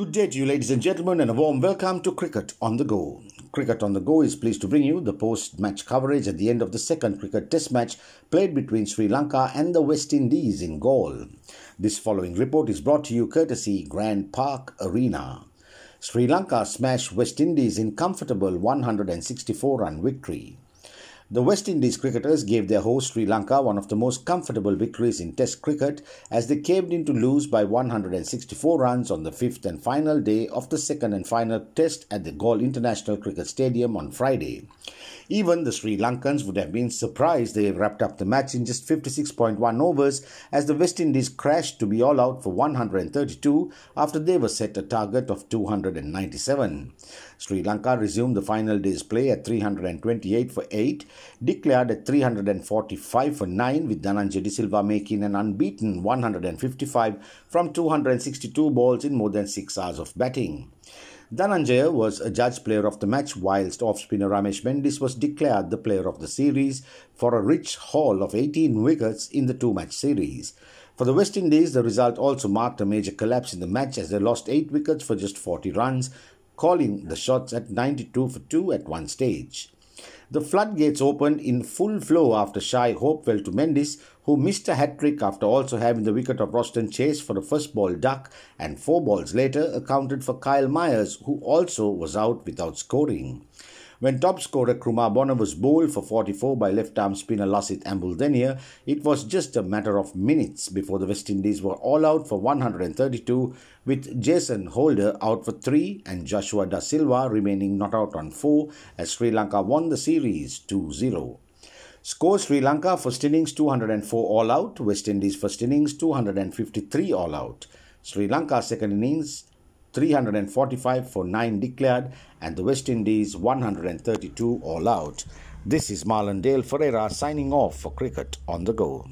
Good day to you, ladies and gentlemen, and a warm welcome to Cricket on the Go. Cricket on the Go is pleased to bring you the post match coverage at the end of the second cricket test match played between Sri Lanka and the West Indies in Galle. This following report is brought to you courtesy Grand Park Arena. Sri Lanka smashed West Indies in comfortable 164 run victory. The West Indies cricketers gave their host Sri Lanka one of the most comfortable victories in Test cricket as they caved in to lose by 164 runs on the fifth and final day of the second and final Test at the Galle International Cricket Stadium on Friday. Even the Sri Lankans would have been surprised they wrapped up the match in just 56.1 overs as the West Indies crashed to be all out for 132 after they were set a target of 297. Sri Lanka resumed the final day's play at 328 for 8, declared at 345 for 9 with Dhananjay Silva making an unbeaten 155 from 262 balls in more than 6 hours of batting. Dhananjaya was a judge player of the match, whilst off spinner Ramesh Mendis was declared the player of the series for a rich haul of 18 wickets in the two match series. For the West Indies, the result also marked a major collapse in the match as they lost 8 wickets for just 40 runs, calling the shots at 92 for 2 at one stage. The floodgates opened in full flow after Shai Hope fell to Mendis, who missed a hat trick after also having the wicket of Roston Chase for the first ball duck, and four balls later accounted for Kyle Mayers, who also was out without scoring. When top scorer Nkrumah Bonner was bowled for 44 by left-arm spinner Lasith Embuldeniya, it was just a matter of minutes before the West Indies were all out for 132 with Jason Holder out for 3 and Joshua Da Silva remaining not out on 4 as Sri Lanka won the series 2-0. Score Sri Lanka first innings 204 all out, West Indies first innings 253 all out. Sri Lanka second innings 345 for 9 declared, and the West Indies 132 all out. This is Marlon Dale Ferreira signing off for Cricket on the Go.